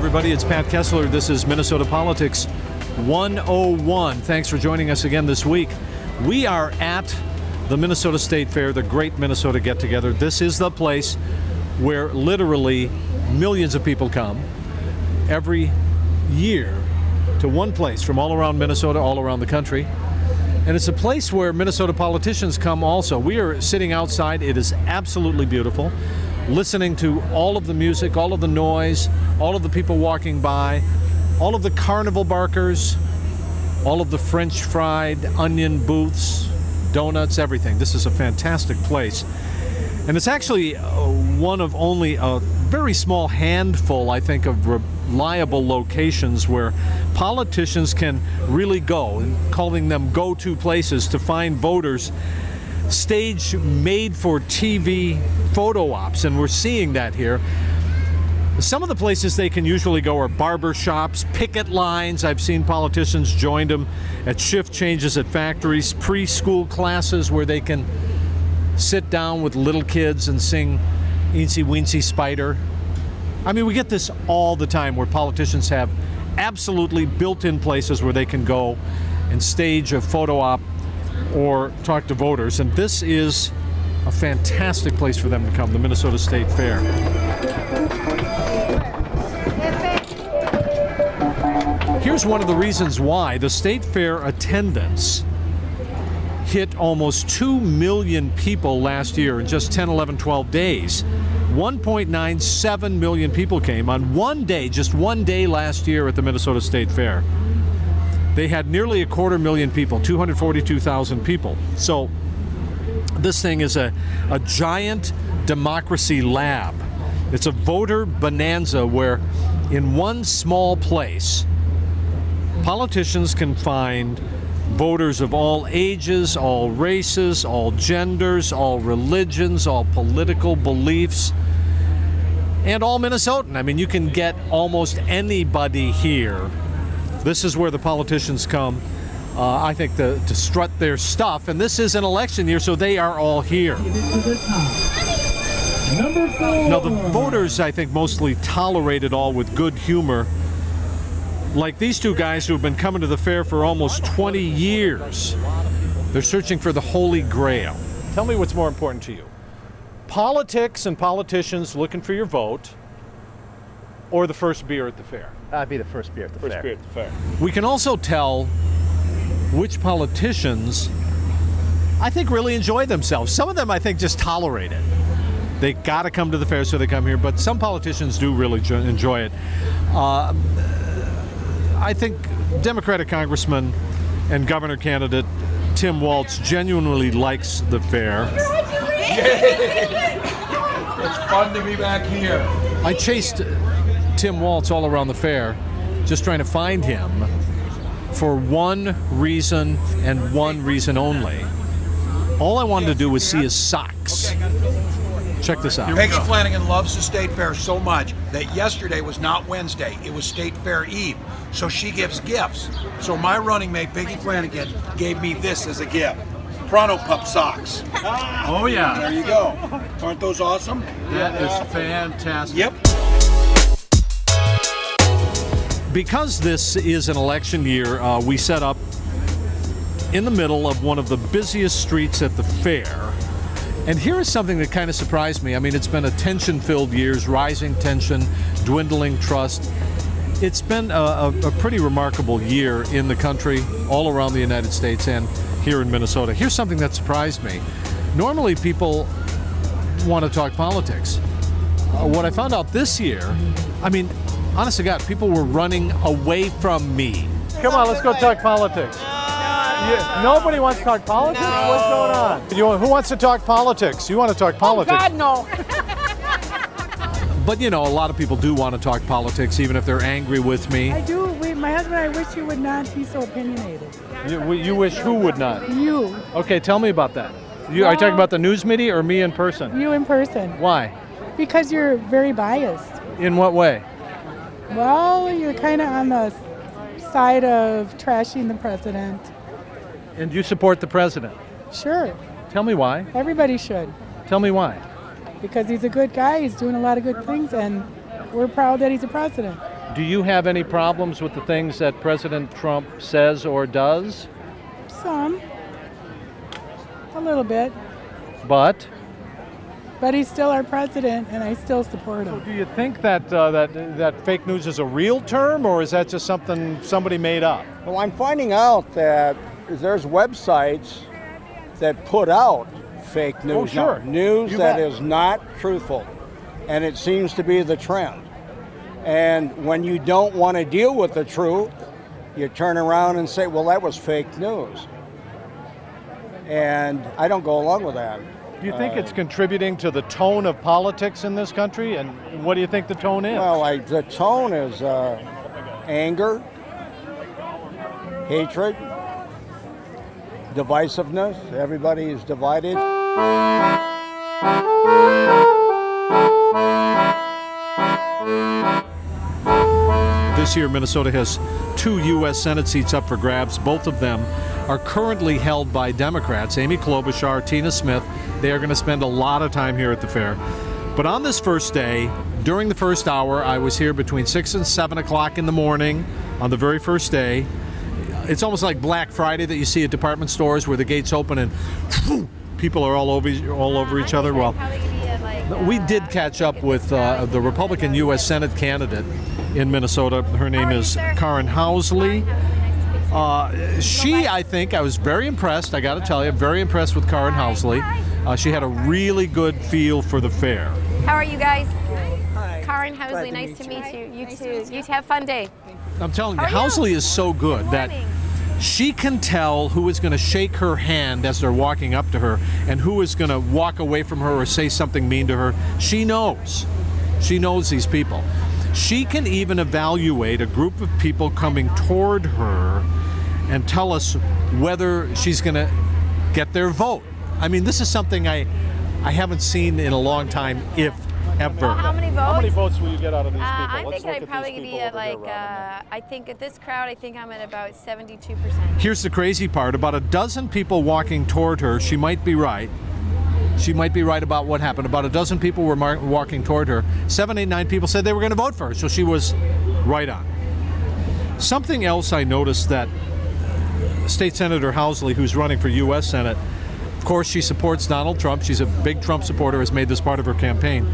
Everybody. It's Pat Kessler. This is Minnesota Politics 101. Thanks for joining us again this week. We are at the Minnesota State Fair, the great Minnesota get together. This is the place where literally millions of people come every year to one place from all around Minnesota, all around the country. And it's a place where Minnesota politicians come also. We are sitting outside. It is absolutely beautiful. Listening to all of the music, all of the noise, all of the people walking by, all of the carnival barkers, all of the French fried onion booths, donuts, everything. This is a fantastic place. And it's actually uh, one of only a very small handful, I think, of reliable locations where politicians can really go, and calling them go to places to find voters. Stage made for TV photo ops, and we're seeing that here. Some of the places they can usually go are barber shops, picket lines. I've seen politicians join them at shift changes at factories, preschool classes where they can sit down with little kids and sing Eensy Weensy Spider. I mean, we get this all the time where politicians have absolutely built in places where they can go and stage a photo op or talk to voters. And this is a fantastic place for them to come, the Minnesota State Fair. Here's one of the reasons why the State Fair attendance hit almost 2 million people last year in just 10, 11, 12 days. 1.97 million people came on one day, just one day last year at the Minnesota State Fair. They had nearly a quarter million people, 242,000 people. So this thing is a, a giant democracy lab. It's a voter bonanza where, in one small place, politicians can find voters of all ages, all races, all genders, all religions, all political beliefs, and all Minnesotan. I mean, you can get almost anybody here. This is where the politicians come, uh, I think, to, to strut their stuff. And this is an election year, so they are all here. Now, the voters, I think, mostly tolerate it all with good humor like these two guys who have been coming to the fair for almost 20 years. They're searching for the Holy Grail. Tell me what's more important to you politics and politicians looking for your vote, or the first beer at the fair? That'd be the first beer at the First fair. beer at the fair. We can also tell which politicians I think really enjoy themselves. Some of them I think just tolerate it. They got to come to the fair, so they come here. But some politicians do really jo- enjoy it. Uh, I think Democratic Congressman and Governor candidate Tim Walz genuinely likes the fair. It's fun to be back here. I chased Tim Walz all around the fair, just trying to find him for one reason and one reason only. All I wanted to do was see his socks. Check this out. Peggy Flanagan loves the State Fair so much that yesterday was not Wednesday, it was State Fair Eve. So she gives gifts. So my running mate, Peggy Flanagan, gave me this as a gift. Pronto Pup socks. Oh, yeah. There you go. Aren't those awesome? That is fantastic. Yep. Because this is an election year, uh, we set up in the middle of one of the busiest streets at the fair. And here is something that kind of surprised me. I mean, it's been a tension filled years, rising tension, dwindling trust. It's been a, a, a pretty remarkable year in the country, all around the United States, and here in Minnesota. Here's something that surprised me. Normally, people want to talk politics. Uh, what I found out this year, I mean, honest to God, people were running away from me. Come on, let's go talk politics. Yeah, nobody wants to talk politics? What's going on? You, who wants to talk politics? You want to talk oh, politics. God, no. But you know, a lot of people do want to talk politics, even if they're angry with me. I do. We, my husband, I wish you would not be so opinionated. You, you wish who would not? You, Okay, tell me about that. You, are you talking about the news media or me in person? you in person, Why? because you're very biased. In what way? Well, you're kind of on the side of trashing the president. And you support the president. Sure, Tell me why. everybody should, Tell me why. because he's a good guy. He's doing a lot of good things, and we're proud that he's a president. Do you have any problems with the things that President Trump says or does? Some. A little bit. But But he's still our president, and I still support him. do you think that uh, that that fake news is a real term, or is that just something somebody made up? Well, I'm finding out that there's websites that put out fake news. Oh, sure. now, news You that bet. is not truthful. And it seems to be the trend. And when you don't want to deal with the truth, you turn around and say, well, that was fake news. And I don't go along with that. Do you think Uh, it's contributing to the tone of politics in this country? And what do you think the tone is? Well, I, the tone is uh, anger, hatred, divisiveness. Everybody is divided. This year, Minnesota has two U.S. Senate seats up for grabs. Both of them are currently held by Democrats. Amy Klobuchar, Tina Smith. They are going to spend a lot of time here at the fair. But on this first day, during the first hour, I was here between 6 and 7 o'clock in the morning on the very first day. It's almost like Black Friday that you see at department stores where the gates open and people are all over, all over each other. Well, we did catch up with uh, the Republican U.S. Senate candidate in Minnesota. Her name is Karen Housley. Uh, she, I think, I was very impressed. I got to tell you, very impressed with Karen Housley. Uh, she had a really good feel for the fair. How are you guys? Hi. Karen Housley, nice to meet you. You too. You have a fun day. I'm telling you, How you? Housley is so good Good that she can tell who is going to shake her hand as they're walking up to her and who is going to walk away from her or say something mean to her. She knows. She knows these people. She can even evaluate a group of people coming toward her and tell us whether she's going to get their vote. I mean, this is something I I haven't seen in a long time, if ever. Well, how many votes? How many votes? votes will you get out of these Uh, people? I'm Let's thinking I'd probably be at like, uh, I think at this crowd, I think I'm at about 72%. Here's the crazy part about a dozen people walking toward her. She might be right. She might be right about what happened. About a dozen people were mar- walking toward her. Seven, eight, nine people said they were going to vote for her, so she was right on. Something else I noticed that State Senator Housley, who's running for U.S. Senate, of course, she supports Donald Trump. She's a big Trump supporter, has made this part of her campaign.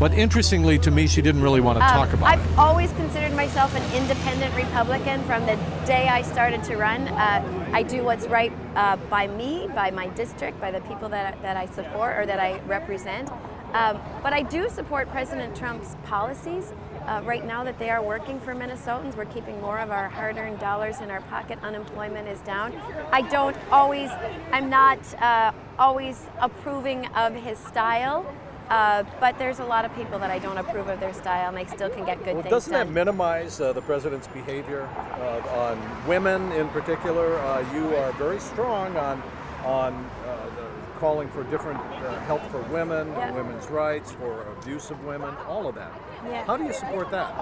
But interestingly to me, she didn't really want to Um, talk about it. I've always considered myself an independent Republican from the day I started to run. Uh, I do what's right uh, by me, by my district, by the people that, that I support or that I represent. Um, but I do support President Trump's policies. Uh, right now, that they are working for Minnesotans, we're keeping more of our hard-earned dollars in our pocket. Unemployment is down. I don't always, I'm not uh, always approving of his style. Uh, but there's a lot of people that I don't approve of their style, and they still can get good Well, things doesn't done. that minimize uh, the president's behavior uh, on women in particular? Uh, you are very strong on on uh, calling for different uh, help for women, Yeah. women's rights, for abuse of women, all of that. Yeah. How do you support that?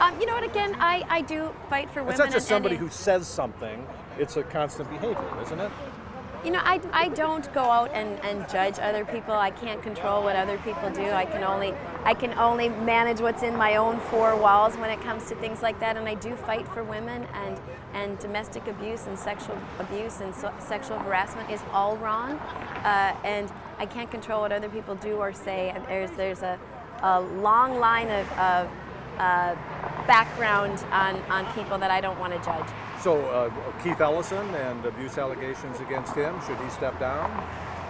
um, you know what? Again, I, I do fight for women. It's not just somebody who says something; it's a constant behavior, isn't it? You know, I, I don't go out and, and judge other people. I can't control what other people do. I can only I can only manage what's in my own four walls when it comes to things like that. And I do fight for women and and domestic abuse and sexual abuse and so, sexual harassment is all wrong. Uh, and I can't control what other people do or say. And there's there's a, a long line of, of uh, background on, on people that I don't want to judge. So uh, Keith Ellison and abuse allegations against him, should he step down?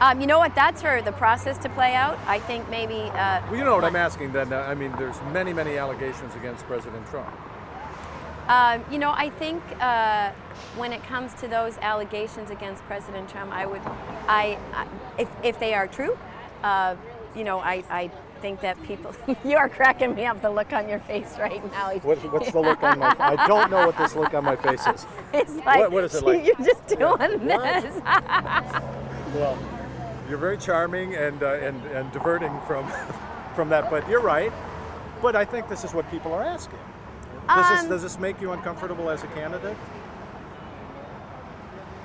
Um, you know what? That's for the process to play out. I think maybe. Uh, Well, you know what I'm asking. Then uh, I mean, there's many, many allegations against President Trump. Um, you know, I think uh, when it comes to those allegations against President Trump, I would, I, I if, if they are true, uh, you know, I, I think that people, you are cracking me up. The look on your face right now. What, what's the look on my? Face? I don't know what this look on my face is. It's like what is it like? you're just doing What? this. Well, you're very charming and uh, and and diverting from from that, but you're right. But I think this is what people are asking. Does this Um, does this make you uncomfortable as a candidate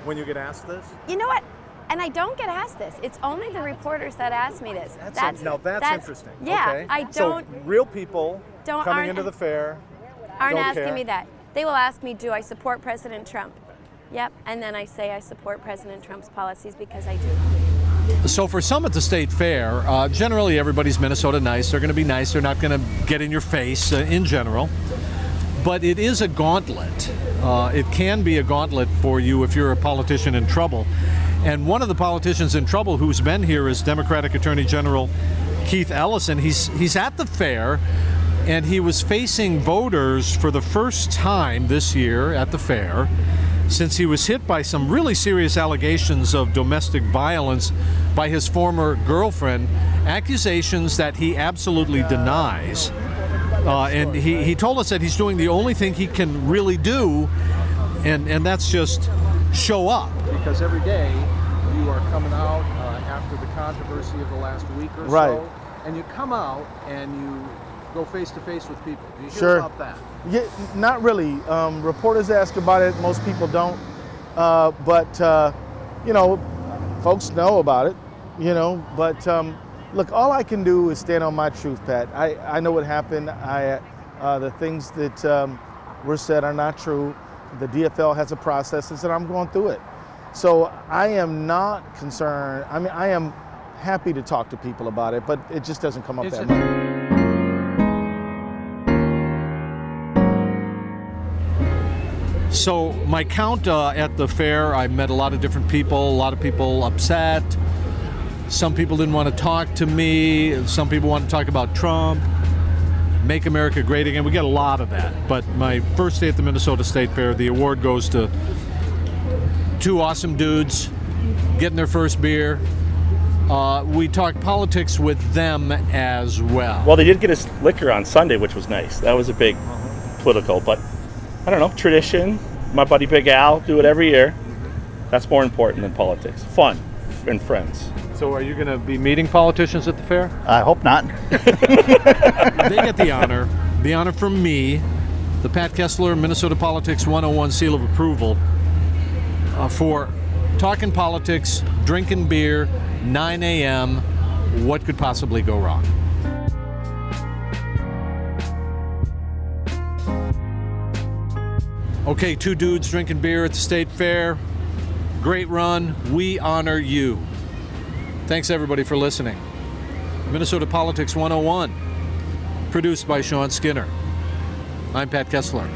when you get asked this? You know what? And I don't get asked this. It's only the reporters that ask me this. now that's, interesting. Yeah, okay. I don't. real people don't- coming into the fair aren't Don't asking care. me that. They will ask me, do I support President Trump? Yep, and then I say I support President Trump's policies because I do. So for some at the state fair, uh, generally everybody's Minnesota nice. They're going to be nice. They're not going to get in your face uh, in general. But it is a gauntlet. Uh, it can be a gauntlet for you if you're a politician in trouble. And one of the politicians in trouble who's been here is Democratic Attorney General Keith Ellison. He's he's at the fair, and he was facing voters for the first time this year at the fair since he was hit by some really serious allegations of domestic violence by his former girlfriend, accusations that he absolutely denies. Uh, and he, he told us that he's doing the only thing he can really do, and, and that's just show up. because every day you are coming out uh, after the controversy of the last week or Right. so, and you come out and you go face to face with people. Do you hear Sure. about that? Yeah, not really. Um, reporters ask about it. Most people don't. Uh, but uh, you know, folks know about it. You know, but um, look, all I can do is stand on my truth, Pat. I, I know what happened. I uh, the things that um, were said are not true. The DFL has a process, and I'm going through it. So I am not concerned. I mean, I am happy to talk to people about it, but it just doesn't come up Is that much. So my count uh, at the fair, I met a lot of different people. A lot of people upset. Some people didn't want to talk to me. Some people want to talk about Trump. Make America Great Again. We get a lot of that. But my first day at the Minnesota State Fair, the award goes to two awesome dudes getting their first beer. Uh, we talked politics with them as well. Well, they did get us liquor on Sunday, which was nice. That was a big political, but I don't know, tradition. My buddy Big Al do it every year. That's more important than politics. Fun and friends. So are you going to be meeting politicians at the fair? I hope not. they get the honor, the honor from me, the Pat Kessler Minnesota Politics 101 seal of approval uh, for talking politics, drinking beer, 9 a.m. What could possibly go wrong? Okay, two dudes drinking beer at the state fair. Great run. We honor you. Thanks everybody for listening. Minnesota Politics 101, produced by Sean Skinner. I'm Pat Kessler.